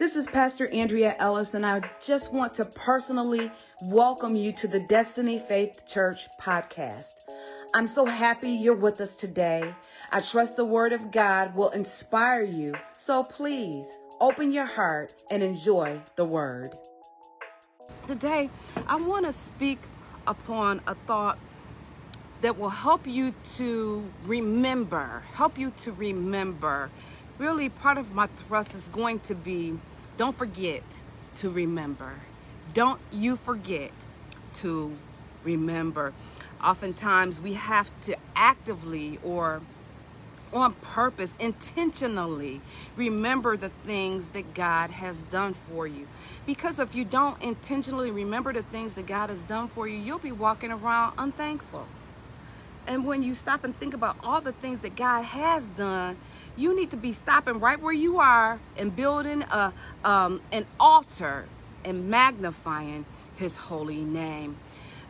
This is Pastor Andrea Ellis, and I just want to personally welcome you to the Destiny Faith Church podcast. I'm so happy you're with us today. I trust the Word of God will inspire you, so please open your heart and enjoy the Word. Today, I want to speak upon a thought that will help you to remember, help you to remember. Really, part of my thrust is going to be don't forget to remember. Don't you forget to remember. Oftentimes, we have to actively or on purpose, intentionally remember the things that God has done for you. Because if you don't intentionally remember the things that God has done for you, you'll be walking around unthankful. And when you stop and think about all the things that God has done, you need to be stopping right where you are and building a um, an altar and magnifying His holy name.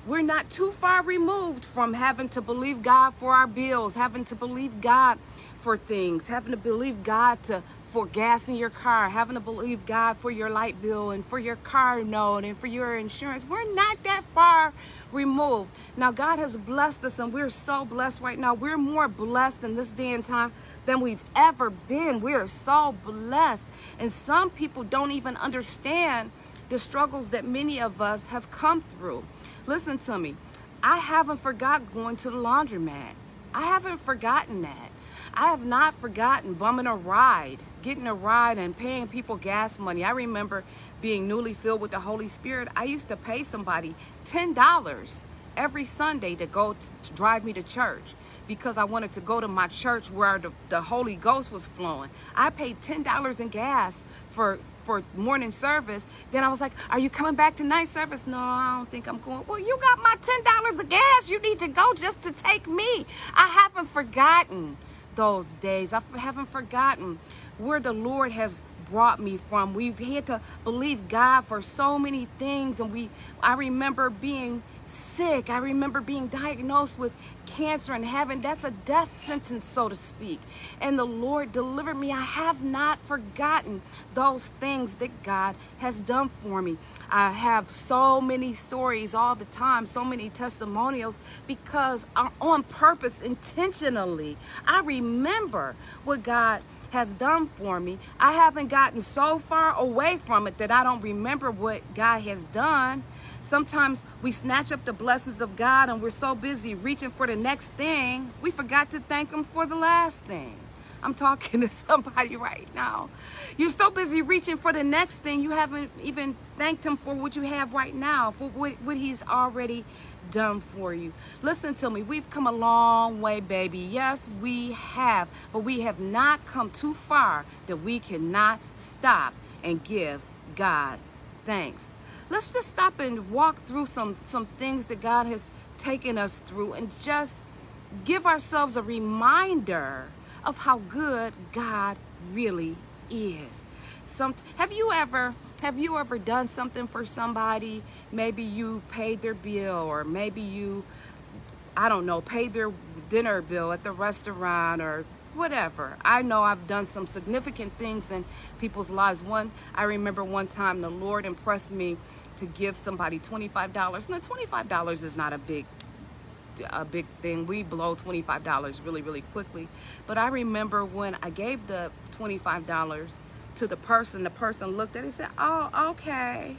We're not too far removed from having to believe God for our bills, having to believe God for things, having to believe God to for gas in your car, having to believe God for your light bill and for your car note and for your insurance. We're not that far removed. Now, God has blessed us, and we're so blessed right now. We're more blessed in this day and time than we've ever been. We are so blessed. And some people don't even understand the struggles that many of us have come through. Listen to me. I haven't forgot going to the laundromat. I haven't forgotten that. I have not forgotten bumming a ride, getting a ride and paying people gas money. I remember being newly filled with the Holy Spirit. I used to pay somebody $10 every Sunday to go to, to drive me to church because I wanted to go to my church where the, the Holy Ghost was flowing. I paid $10 in gas for for morning service. Then I was like, Are you coming back to night service? No, I don't think I'm going. Well, you got my $10 of gas. You need to go just to take me. I haven't forgotten those days. I haven't forgotten where the Lord has brought me from. We've had to believe God for so many things and we I remember being sick. I remember being diagnosed with cancer and having that's a death sentence so to speak. And the Lord delivered me. I have not forgotten those things that God has done for me. I have so many stories all the time, so many testimonials because uh, on purpose intentionally I remember what God has done for me. I haven't gotten so far away from it that I don't remember what God has done. Sometimes we snatch up the blessings of God and we're so busy reaching for the next thing, we forgot to thank Him for the last thing. I'm talking to somebody right now. You're so busy reaching for the next thing, you haven't even thanked Him for what you have right now, for what, what He's already done for you. Listen to me. We've come a long way, baby. Yes, we have. But we have not come too far that we cannot stop and give God thanks. Let's just stop and walk through some, some things that God has taken us through and just give ourselves a reminder of how good God really is. Some, have you ever have you ever done something for somebody? Maybe you paid their bill or maybe you, I don't know, paid their dinner bill at the restaurant or whatever. I know I've done some significant things in people's lives. One, I remember one time the Lord impressed me to give somebody $25. Now, $25 is not a big a big thing. We blow $25 really, really quickly. But I remember when I gave the $25 to the person, the person looked at it and said, Oh, okay.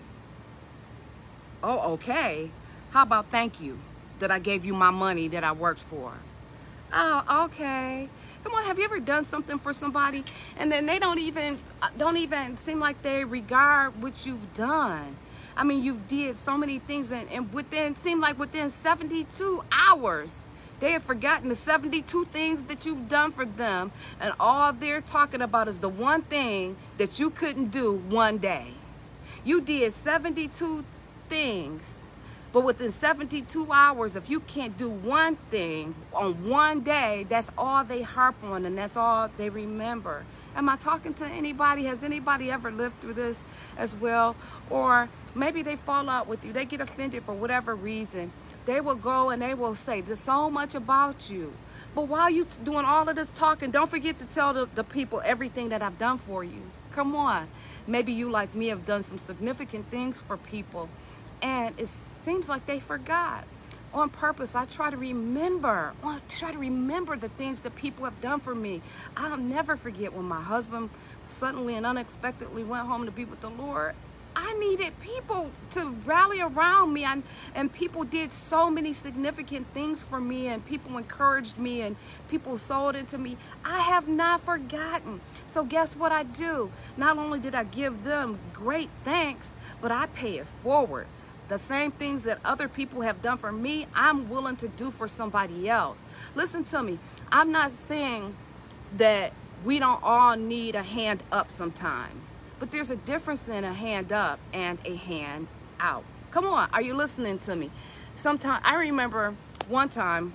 Oh, okay. How about thank you that I gave you my money that I worked for? Oh, okay. Come on, have you ever done something for somebody and then they don't even uh, don't even seem like they regard what you've done? I mean, you've did so many things and, and within seemed like within 72 hours they have forgotten the 72 things that you've done for them, and all they're talking about is the one thing that you couldn't do one day. You did 72 things, but within 72 hours, if you can't do one thing on one day, that's all they harp on and that's all they remember. Am I talking to anybody? Has anybody ever lived through this as well? Or maybe they fall out with you, they get offended for whatever reason they will go and they will say there's so much about you But while you doing all of this talking, don't forget to tell the, the people everything that I've done for you. Come on. Maybe you, like me, have done some significant things for people, and it seems like they forgot. On purpose, I try to remember, I try to remember the things that people have done for me. I'll never forget when my husband suddenly and unexpectedly went home to be with the Lord. I needed people to rally around me and, and people did so many significant things for me and people encouraged me and people sold into me. I have not forgotten. So guess what I do? Not only did I give them great thanks, but I pay it forward. The same things that other people have done for me, I'm willing to do for somebody else. Listen to me. I'm not saying that we don't all need a hand up sometimes. But there's a difference in a hand up and a hand out. Come on, are you listening to me? Sometimes I remember one time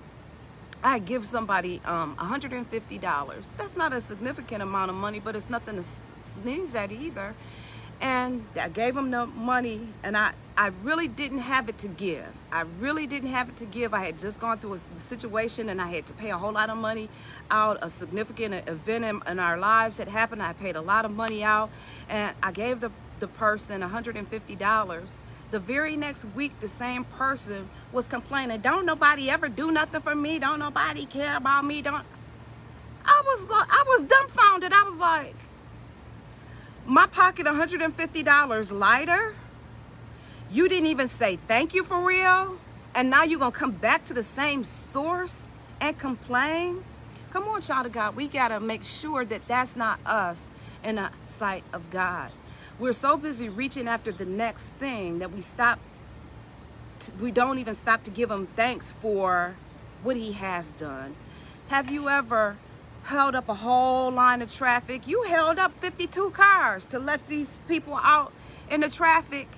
I give somebody um, $150. That's not a significant amount of money, but it's nothing to sneeze at either and I gave him the money and I, I really didn't have it to give. I really didn't have it to give. I had just gone through a situation and I had to pay a whole lot of money out. A significant event in, in our lives had happened. I paid a lot of money out and I gave the, the person $150. The very next week, the same person was complaining, don't nobody ever do nothing for me. Don't nobody care about me. Don't, I was, I was dumbfounded. I was like, my pocket $150 lighter. You didn't even say thank you for real. And now you're going to come back to the same source and complain. Come on, child of God. We got to make sure that that's not us in the sight of God. We're so busy reaching after the next thing that we stop, we don't even stop to give him thanks for what he has done. Have you ever held up a whole line of traffic. You held up 52 cars to let these people out in the traffic.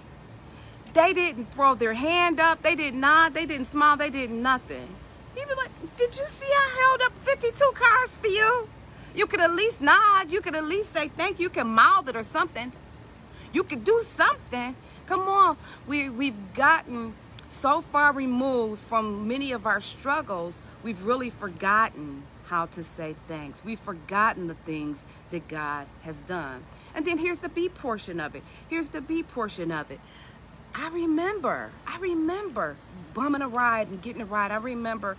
They didn't throw their hand up. They did not. Nod, they didn't smile. They did nothing. You be like, did you see I held up 52 cars for you? You could at least nod. You could at least say thank you. You can mouth it or something. You could do something. Come on. We, we've gotten so far removed from many of our struggles, we've really forgotten how to say thanks. We've forgotten the things that God has done. And then here's the B portion of it. Here's the B portion of it. I remember, I remember bumming a ride and getting a ride. I remember,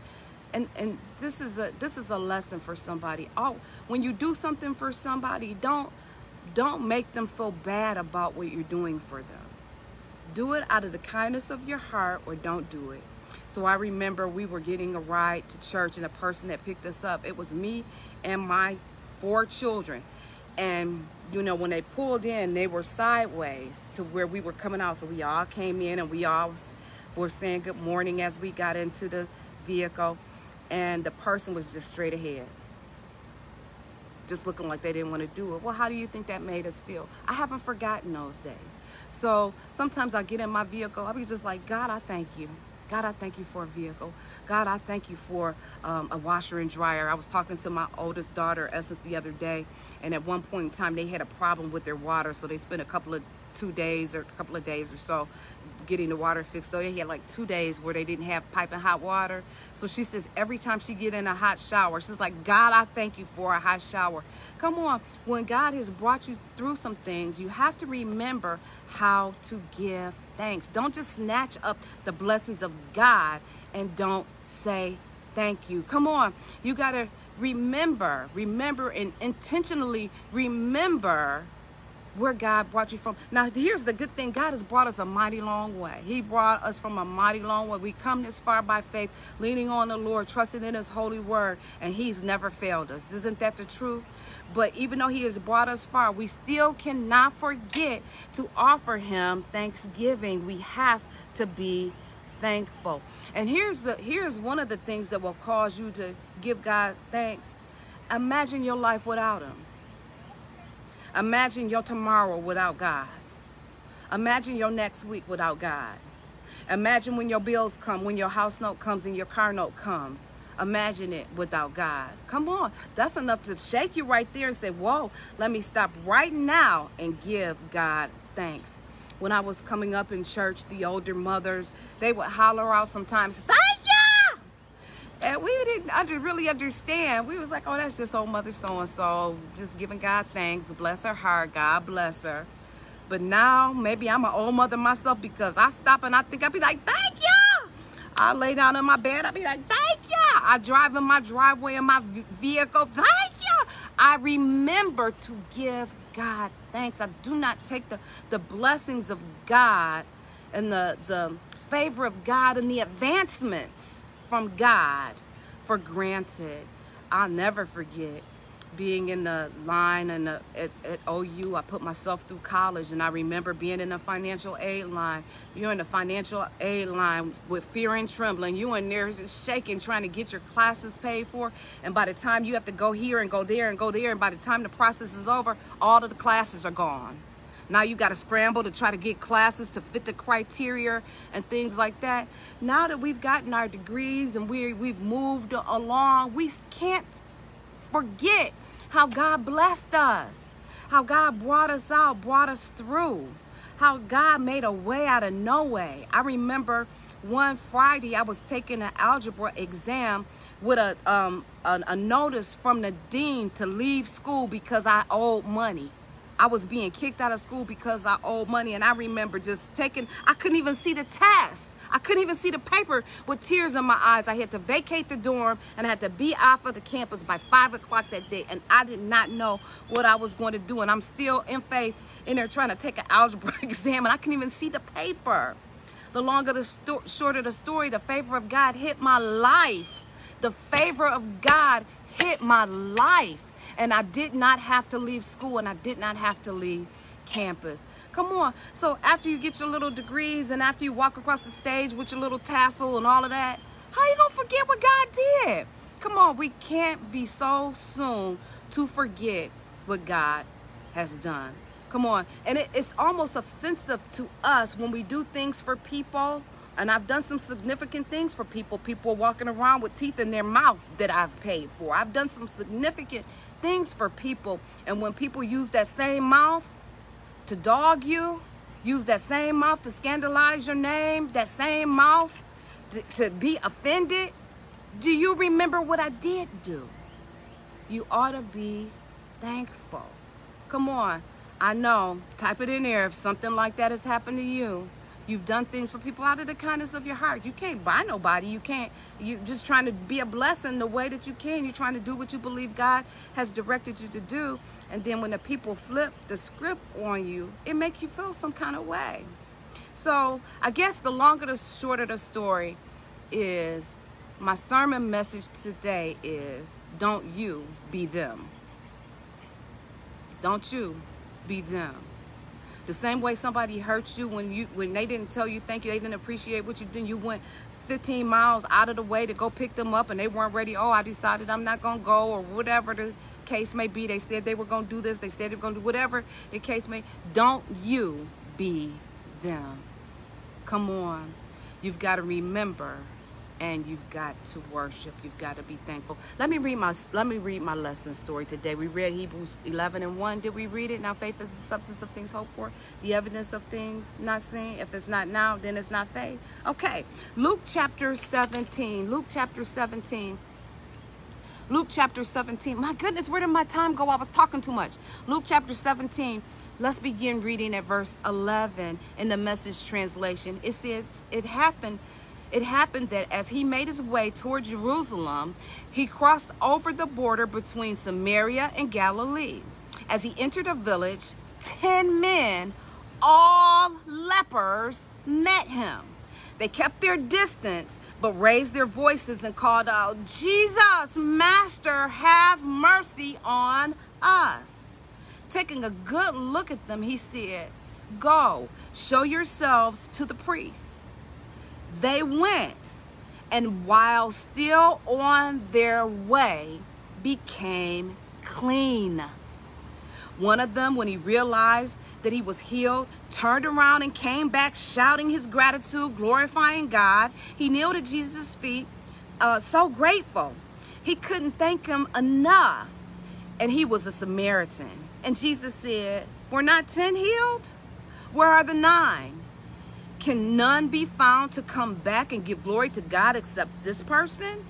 and and this is a this is a lesson for somebody. Oh, when you do something for somebody, don't don't make them feel bad about what you're doing for them. Do it out of the kindness of your heart, or don't do it. So I remember we were getting a ride to church and a person that picked us up, it was me and my four children. And you know, when they pulled in, they were sideways to where we were coming out. So we all came in and we all were saying good morning as we got into the vehicle. And the person was just straight ahead. Just looking like they didn't want to do it. Well, how do you think that made us feel? I haven't forgotten those days. So sometimes I get in my vehicle, I'll be just like, God, I thank you. God, I thank you for a vehicle. God, I thank you for um, a washer and dryer. I was talking to my oldest daughter, Essence, the other day, and at one point in time, they had a problem with their water, so they spent a couple of two days or a couple of days or so getting the water fixed. Though they had like two days where they didn't have piping hot water. So she says every time she get in a hot shower, she's like, God, I thank you for a hot shower. Come on, when God has brought you through some things, you have to remember how to give thanks. Don't just snatch up the blessings of God and don't say thank you. Come on, you got to remember, remember, and intentionally remember where God brought you from. Now, here's the good thing God has brought us a mighty long way. He brought us from a mighty long way. We come this far by faith, leaning on the Lord, trusting in His holy word, and He's never failed us. Isn't that the truth? But even though He has brought us far, we still cannot forget to offer Him thanksgiving. We have to be thankful. And here's the here's one of the things that will cause you to give God thanks. Imagine your life without Him. Imagine your tomorrow without God. Imagine your next week without God. Imagine when your bills come, when your house note comes and your car note comes. Imagine it without God. Come on. That's enough to shake you right there and say, Whoa, let me stop right now and give God thanks. When I was coming up in church, the older mothers, they would holler out sometimes, Thank you! And we didn't under, really understand. We was like, oh, that's just old mother so and so, just giving God thanks. Bless her heart. God bless her. But now maybe I'm an old mother myself because I stop and I think I'd be like, thank you. I lay down in my bed. I'd be like, thank. I drive in my driveway in my vehicle. Thank you. I remember to give God thanks. I do not take the, the blessings of God and the, the favor of God and the advancements from God for granted. I'll never forget being in the line and uh, at, at OU. I put myself through college and I remember being in the financial aid line. You're in the financial aid line with fear and trembling. You in there shaking trying to get your classes paid for. And by the time you have to go here and go there and go there and by the time the process is over, all of the classes are gone. Now you got to scramble to try to get classes to fit the criteria and things like that. Now that we've gotten our degrees and we we've moved along, we can't forget how God blessed us, how God brought us out, brought us through, how God made a way out of no way. I remember one Friday I was taking an algebra exam with a um a, a notice from the dean to leave school because I owed money. I was being kicked out of school because I owed money. And I remember just taking, I couldn't even see the test. I couldn't even see the paper with tears in my eyes. I had to vacate the dorm and I had to be off of the campus by five o'clock that day. And I did not know what I was going to do. And I'm still in faith in there trying to take an algebra exam and I couldn't even see the paper. The longer the sto- shorter the story, the favor of God hit my life. The favor of God hit my life. And I did not have to leave school and I did not have to leave campus. Come on. So after you get your little degrees and after you walk across the stage with your little tassel and all of that, how you going to forget what God did? Come on, we can't be so soon to forget what God has done. Come on. And it, it's almost offensive to us when we do things for people. And I've done some significant things for people. People walking around with teeth in their mouth that I've paid for. I've done some significant things for people. And when people use that same mouth to dog you, use that same mouth to scandalize your name, that same mouth to, to be offended, do you remember what I did do? You ought to be thankful. Come on. I know. Type it in there if something like that has happened to you. You've done things for people out of the kindness of your heart. You can't buy nobody. You can't. You're just trying to be a blessing the way that you can. You're trying to do what you believe God has directed you to do. And then when the people flip the script on you, it makes you feel some kind of way. So I guess the longer the shorter the story is, my sermon message today is don't you be them. Don't you be them. The same way somebody hurt you when you when they didn't tell you thank you, they didn't appreciate what you did. You went 15 miles out of the way to go pick them up and they weren't ready. Oh, I decided I'm not gonna go or whatever the case may be. They said they were gonna do this, they said they were gonna do whatever the case may. Don't you be them. Come on. You've got to remember and you've got to worship. You've got to be thankful. Let me read my let me read my lesson story today. We read Hebrews 11 and 1. Did we read it? Now faith is the substance of things hoped for, the evidence of things not seen. If it's not now, then it's not faith. Okay. Luke chapter 17. Luke chapter 17. Luke chapter 17. My goodness, where did my time go? I was talking too much. Luke chapter 17. Let's begin reading at verse 11 in the message translation. It says, It happened it happened that as he made his way toward Jerusalem, he crossed over the border between Samaria and Galilee. As he entered a village, 10 men, all lepers, met him. They kept their distance, but raised their voices and called out, Jesus, Master, have mercy on us. Taking a good look at them, he said, Go, show yourselves to the priests. They went, and while still on their way, became clean. One of them, when he realized that he was healed, turned around and came back shouting his gratitude, glorifying God. He kneeled at Jesus' feet, uh, so grateful. He couldn't thank him enough. And he was a Samaritan. And Jesus said, Were not ten healed? Where are the nine? Can none be found to come back and give glory to God except this person?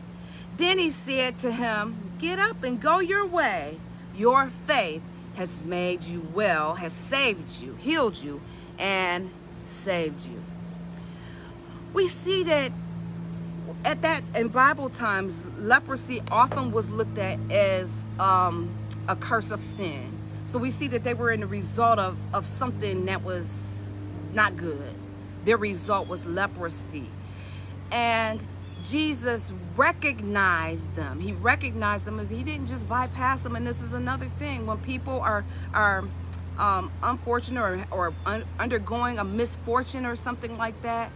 Then he said to him, Get up and go your way. Your faith has made you well, has saved you, healed you, and saved you. We see that at that in Bible times, leprosy often was looked at as um, a curse of sin. So we see that they were in the result of, of something that was not good. Their result was leprosy. And Jesus recognized them. He recognized them as he didn't just bypass them. And this is another thing when people are are um, unfortunate or, or un- undergoing a misfortune or something like that,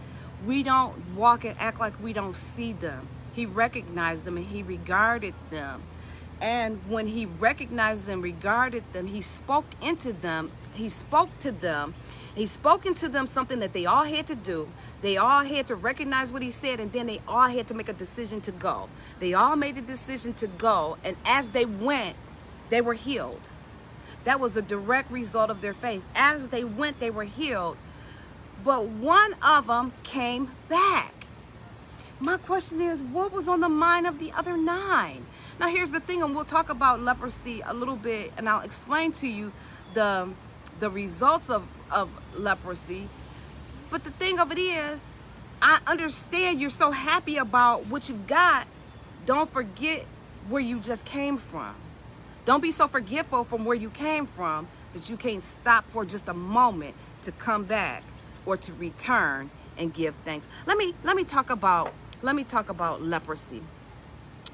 we don't walk and act like we don't see them. He recognized them and he regarded them. And when he recognized them, regarded them, he spoke into them. He spoke to them. He spoke into them something that they all had to do. They all had to recognize what he said, and then they all had to make a decision to go. They all made a decision to go, and as they went, they were healed. That was a direct result of their faith. As they went, they were healed. But one of them came back. My question is, what was on the mind of the other nine? Now, here's the thing, and we'll talk about leprosy a little bit, and I'll explain to you the the results of, of leprosy. But the thing of it is, I understand you're so happy about what you've got. Don't forget where you just came from. Don't be so forgetful from where you came from that you can't stop for just a moment to come back or to return and give thanks. Let me let me talk about let me talk about leprosy.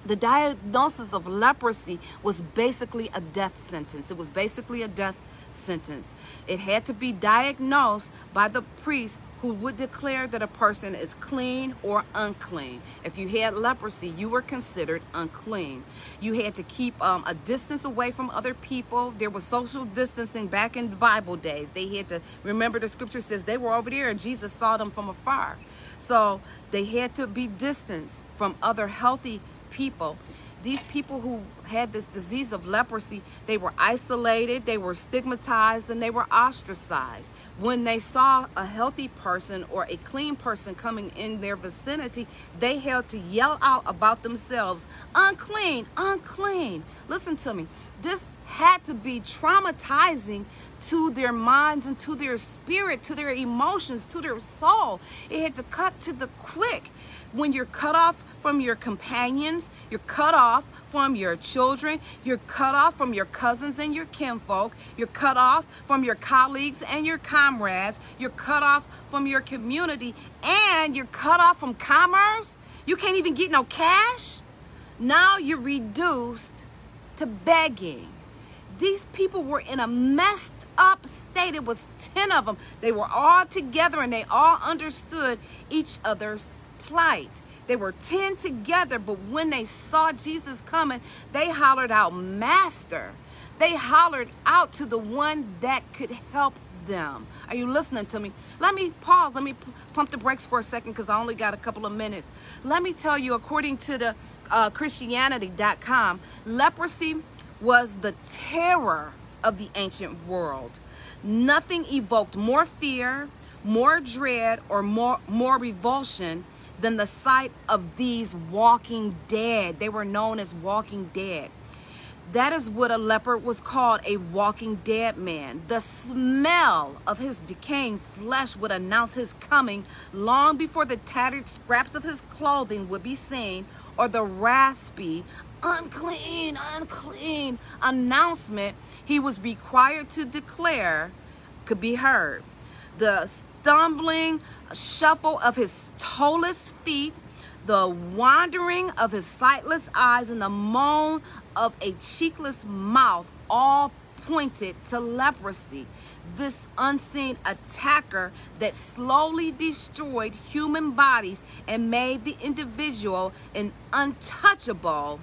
The diagnosis of leprosy was basically a death sentence. It was basically a death sentence. It had to be diagnosed by the priest who would declare that a person is clean or unclean. If you had leprosy, you were considered unclean. You had to keep um, a distance away from other people. There was social distancing back in the Bible days. They had to remember the scripture says they were over there and Jesus saw them from afar. So they had to be distanced from other healthy people these people who had this disease of leprosy, they were isolated, they were stigmatized, and they were ostracized. When they saw a healthy person or a clean person coming in their vicinity, they had to yell out about themselves unclean, unclean. Listen to me. This had to be traumatizing to their minds and to their spirit, to their emotions, to their soul. It had to cut to the quick. When you're cut off from your companions, you're cut off from your children, you're cut off from your cousins and your kinfolk, you're cut off from your colleagues and your comrades, you're cut off from your community, and you're cut off from commerce. You can't even get no cash. Now you're reduced to begging. These people were in a messed up state. It was 10 of them. They were all together and they all understood each other's plight. They were 10 together, but when they saw Jesus coming, they hollered out, Master. They hollered out to the one that could help them. Are you listening to me? Let me pause. Let me pump the brakes for a second because I only got a couple of minutes. Let me tell you, according to the uh, Christianity.com, leprosy was the terror of the ancient world. Nothing evoked more fear, more dread, or more, more revulsion than the sight of these walking dead. They were known as walking dead. That is what a leper was called a walking dead man. The smell of his decaying flesh would announce his coming long before the tattered scraps of his clothing would be seen or the raspy, unclean, unclean announcement he was required to declare could be heard. The stumbling shuffle of his toeless feet, the wandering of his sightless eyes, and the moan of a cheekless mouth all pointed to leprosy. This unseen attacker that slowly destroyed human bodies and made the individual an untouchable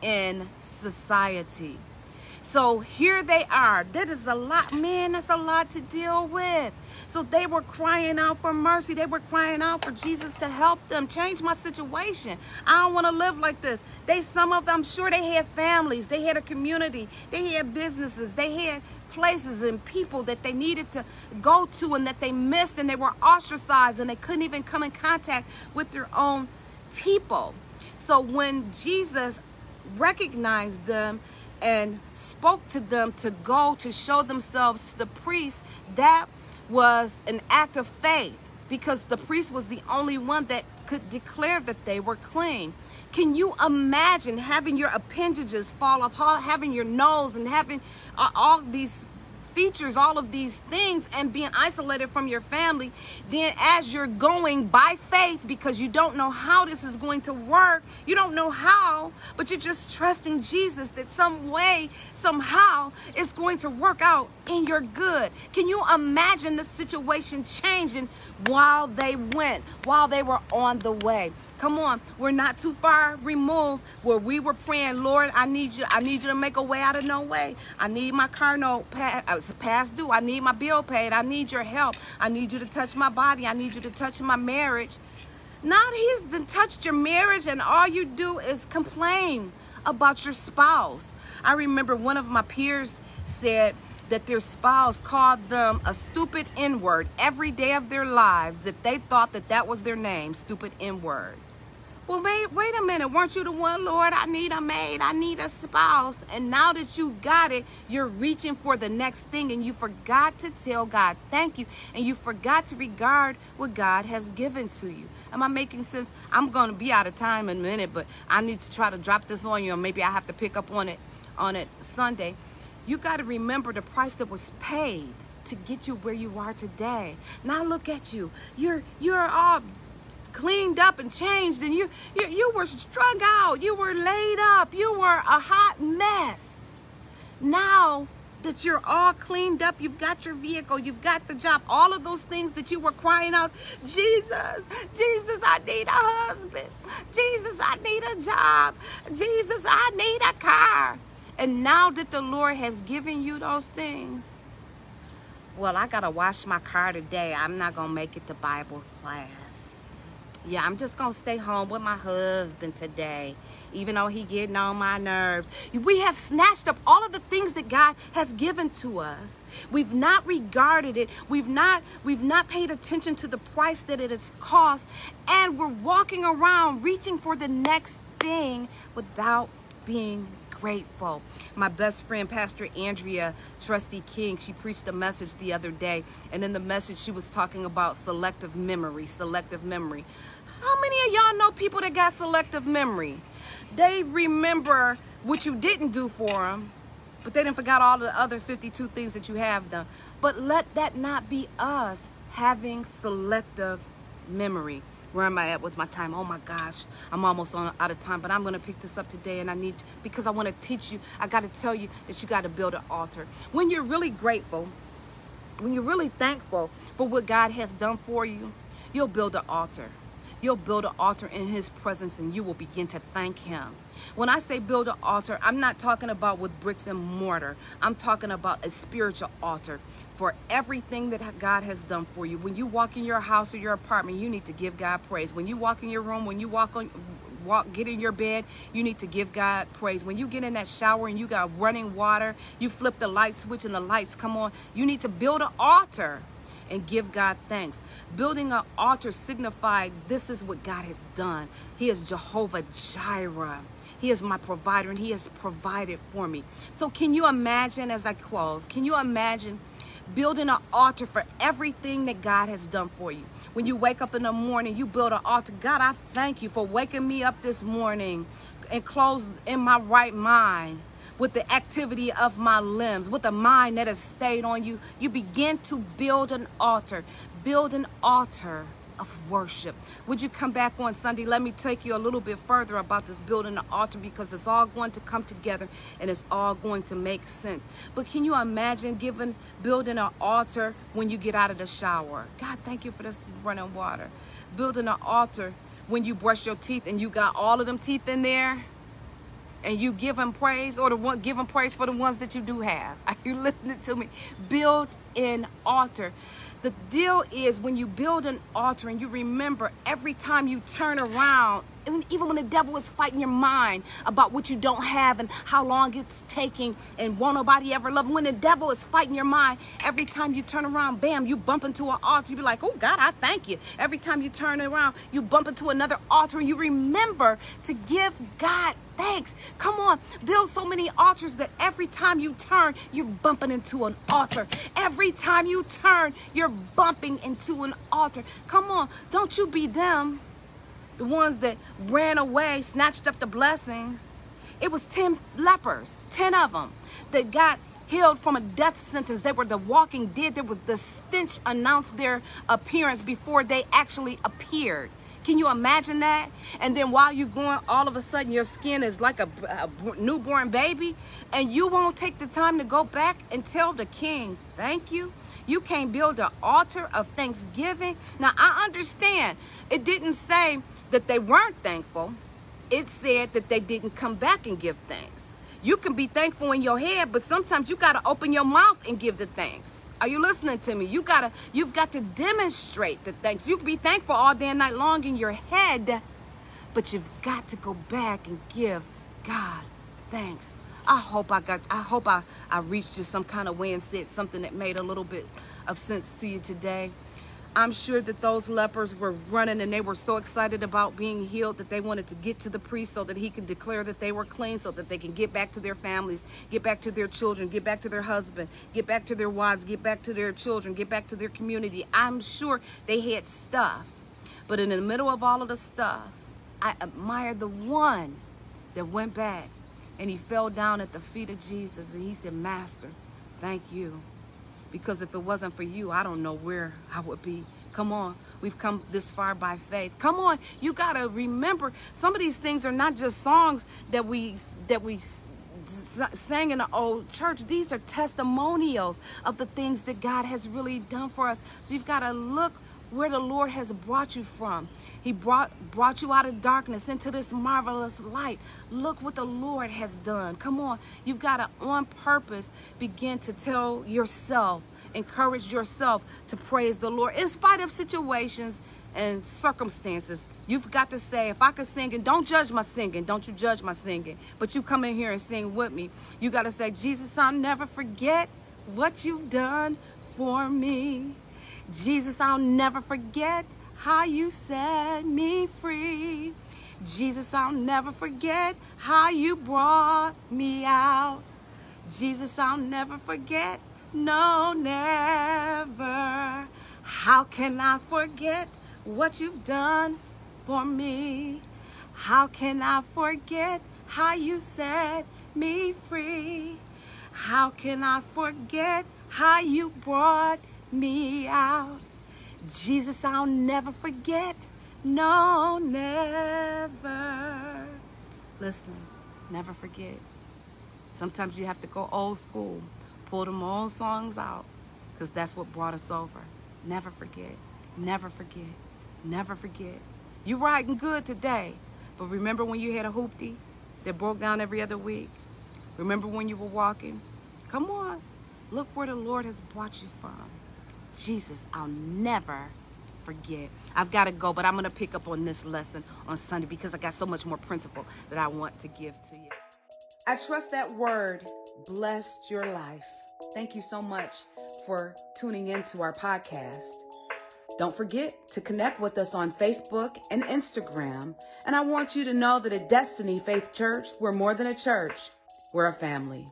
in society. So here they are. That is a lot, man, that's a lot to deal with. So they were crying out for mercy. They were crying out for Jesus to help them change my situation. I don't want to live like this. They, some of them, I'm sure they had families, they had a community, they had businesses, they had places and people that they needed to go to and that they missed and they were ostracized and they couldn't even come in contact with their own people. So when Jesus recognized them and spoke to them to go to show themselves to the priest, that was an act of faith because the priest was the only one that could declare that they were clean. Can you imagine having your appendages fall off, having your nose and having uh, all these features all of these things and being isolated from your family, then as you're going by faith because you don't know how this is going to work, you don't know how, but you're just trusting Jesus that some way, somehow, it's going to work out in your good. Can you imagine the situation changing while they went, while they were on the way? Come on, we're not too far removed where we were praying, Lord, I need you. I need you to make a way out of no way. I need my car note uh, past due. I need my bill paid. I need your help. I need you to touch my body. I need you to touch my marriage. Now he's touched your marriage, and all you do is complain about your spouse. I remember one of my peers said that their spouse called them a stupid N word every day of their lives, that they thought that that was their name, stupid N word. Well, wait, wait a minute. Weren't you the one, Lord? I need a maid. I need a spouse. And now that you got it, you're reaching for the next thing and you forgot to tell God thank you. And you forgot to regard what God has given to you. Am I making sense? I'm going to be out of time in a minute, but I need to try to drop this on you. And maybe I have to pick up on it on it Sunday. You got to remember the price that was paid to get you where you are today. Now look at you. You're you're all cleaned up and changed and you, you, you were strung out. You were laid up. You were a hot mess. Now that you're all cleaned up, you've got your vehicle, you've got the job, all of those things that you were crying out, Jesus, Jesus, I need a husband. Jesus, I need a job. Jesus, I need a car. And now that the Lord has given you those things, well, I got to wash my car today. I'm not going to make it to Bible class yeah, I'm just gonna stay home with my husband today, even though he getting on my nerves. We have snatched up all of the things that God has given to us. We've not regarded it. We've not we've not paid attention to the price that it has cost, and we're walking around reaching for the next thing without being grateful. My best friend, Pastor Andrea Trusty King, she preached a message the other day, and in the message she was talking about selective memory, selective memory. How many of y'all know people that got selective memory? They remember what you didn't do for them, but they didn't forget all the other 52 things that you have done. But let that not be us having selective memory. Where am I at with my time? Oh my gosh, I'm almost on, out of time, but I'm to pick this up today and I need, to, because I want to teach you, I got to tell you that you got to build an altar. When you're really grateful, when you're really thankful for what God has done for you, you'll build an altar. You'll build an altar in his presence and you will begin to thank him. When I say build an altar, I'm not talking about with bricks and mortar. I'm talking about a spiritual altar for everything that God has done for you. When you walk in your house or your apartment, you need to give God praise. When you walk in your room, when you walk on walk get in your bed, you need to give God praise. When you get in that shower and you got running water, you flip the light switch and the lights come on, you need to build an altar and give God thanks. Building an altar signified this is what God has done. He is Jehovah Jireh. He is my provider and he has provided for me. So can you imagine as I close, can you imagine building an altar for everything that God has done for you? When you wake up in the morning, you build an altar. God, I thank you for waking me up this morning and closed in my right mind with the activity of my limbs, with a mind that has stayed on you, you begin to build an altar. Build an altar of worship. Would you come back on Sunday? Let me take you a little bit further about this building an altar because it's all going to come together and it's all going to make sense. But can you imagine giving building an altar when you get out of the shower? God, thank you for this running water. Building an altar when you brush your teeth and you got all of them teeth in there and you give him praise or the one give him praise for the ones that you do have. Are you listening to me? Build an altar. The deal is when you build an altar and you remember every time you turn around even when the devil is fighting your mind about what you don't have and how long it's taking and won't nobody ever love. When the devil is fighting your mind, every time you turn around, bam, you bump into an altar. You be like, oh God, I thank you. Every time you turn around, you bump into another altar and you remember to give God thanks. Come on, build so many altars that every time you turn, you're bumping into an altar. Every time you turn, you're bumping into an altar. Come on, don't you be them the ones that ran away, snatched up the blessings. It was 10 lepers, 10 of them, that got healed from a death sentence. They were the walking dead. There was the stench announced their appearance before they actually appeared. Can you imagine that? And then while you're going, all of a sudden your skin is like a, a, newborn baby, and you won't take the time to go back and tell the king, thank you. You can't build an altar of thanksgiving. Now, I understand it didn't say that they weren't thankful, it said that they didn't come back and give thanks. You can be thankful in your head, but sometimes you got to open your mouth and give the thanks. Are you listening to me? You gotta, you've got to demonstrate the thanks. You can be thankful all day and night long in your head, but you've got to go back and give God thanks. I hope I got, I hope I, I reached you some kind of way and said something that made a little bit of sense to you today. I'm sure that those lepers were running and they were so excited about being healed that they wanted to get to the priest so that he could declare that they were clean so that they can get back to their families, get back to their children, get back to their husband, get back to their wives, get back to their children, get back to their community. I'm sure they had stuff. But in the middle of all of the stuff, I admire the one that went back and he fell down at the feet of Jesus and he said, Master, thank you because if it wasn't for you, I don't know where I would be. Come on, we've come this far by faith. Come on, you got to remember some of these things are not just songs that we that we sang in the old church. These are testimonials of the things that God has really done for us. So you've got to look where the Lord has brought you from. He brought brought you out of darkness into this marvelous light. Look what the Lord has done. Come on. You've got to on purpose begin to tell yourself, encourage yourself to praise the Lord in spite of situations and circumstances. You've got to say, if I could sing, and don't judge my singing, don't you judge my singing, but you come in here and sing with me. You got to say, Jesus, I'll never forget what you've done for me. Jesus, I'll never forget how you set me free. Jesus, I'll never forget how you brought me out. Jesus, I'll never forget. No, never. How can I forget what you've done for me? How can I forget how you set me free? How can I forget how you brought me out? Jesus, I'll never forget. No, never. Listen, never forget. Sometimes you have to go old school, pull them old songs out, because that's what brought us over. Never forget. Never forget. Never forget. You're riding good today, but remember when you had a hoopty that broke down every other week? Remember when you were walking? Come on. Look where the Lord has brought you from. Jesus, I'll never forget. I've got to go, but I'm going to pick up on this lesson on Sunday because I got so much more principle that I want to give to you. I trust that word blessed your life. Thank you so much for tuning into our podcast. Don't forget to connect with us on Facebook and Instagram. And I want you to know that at Destiny Faith Church, we're more than a church, we're a family.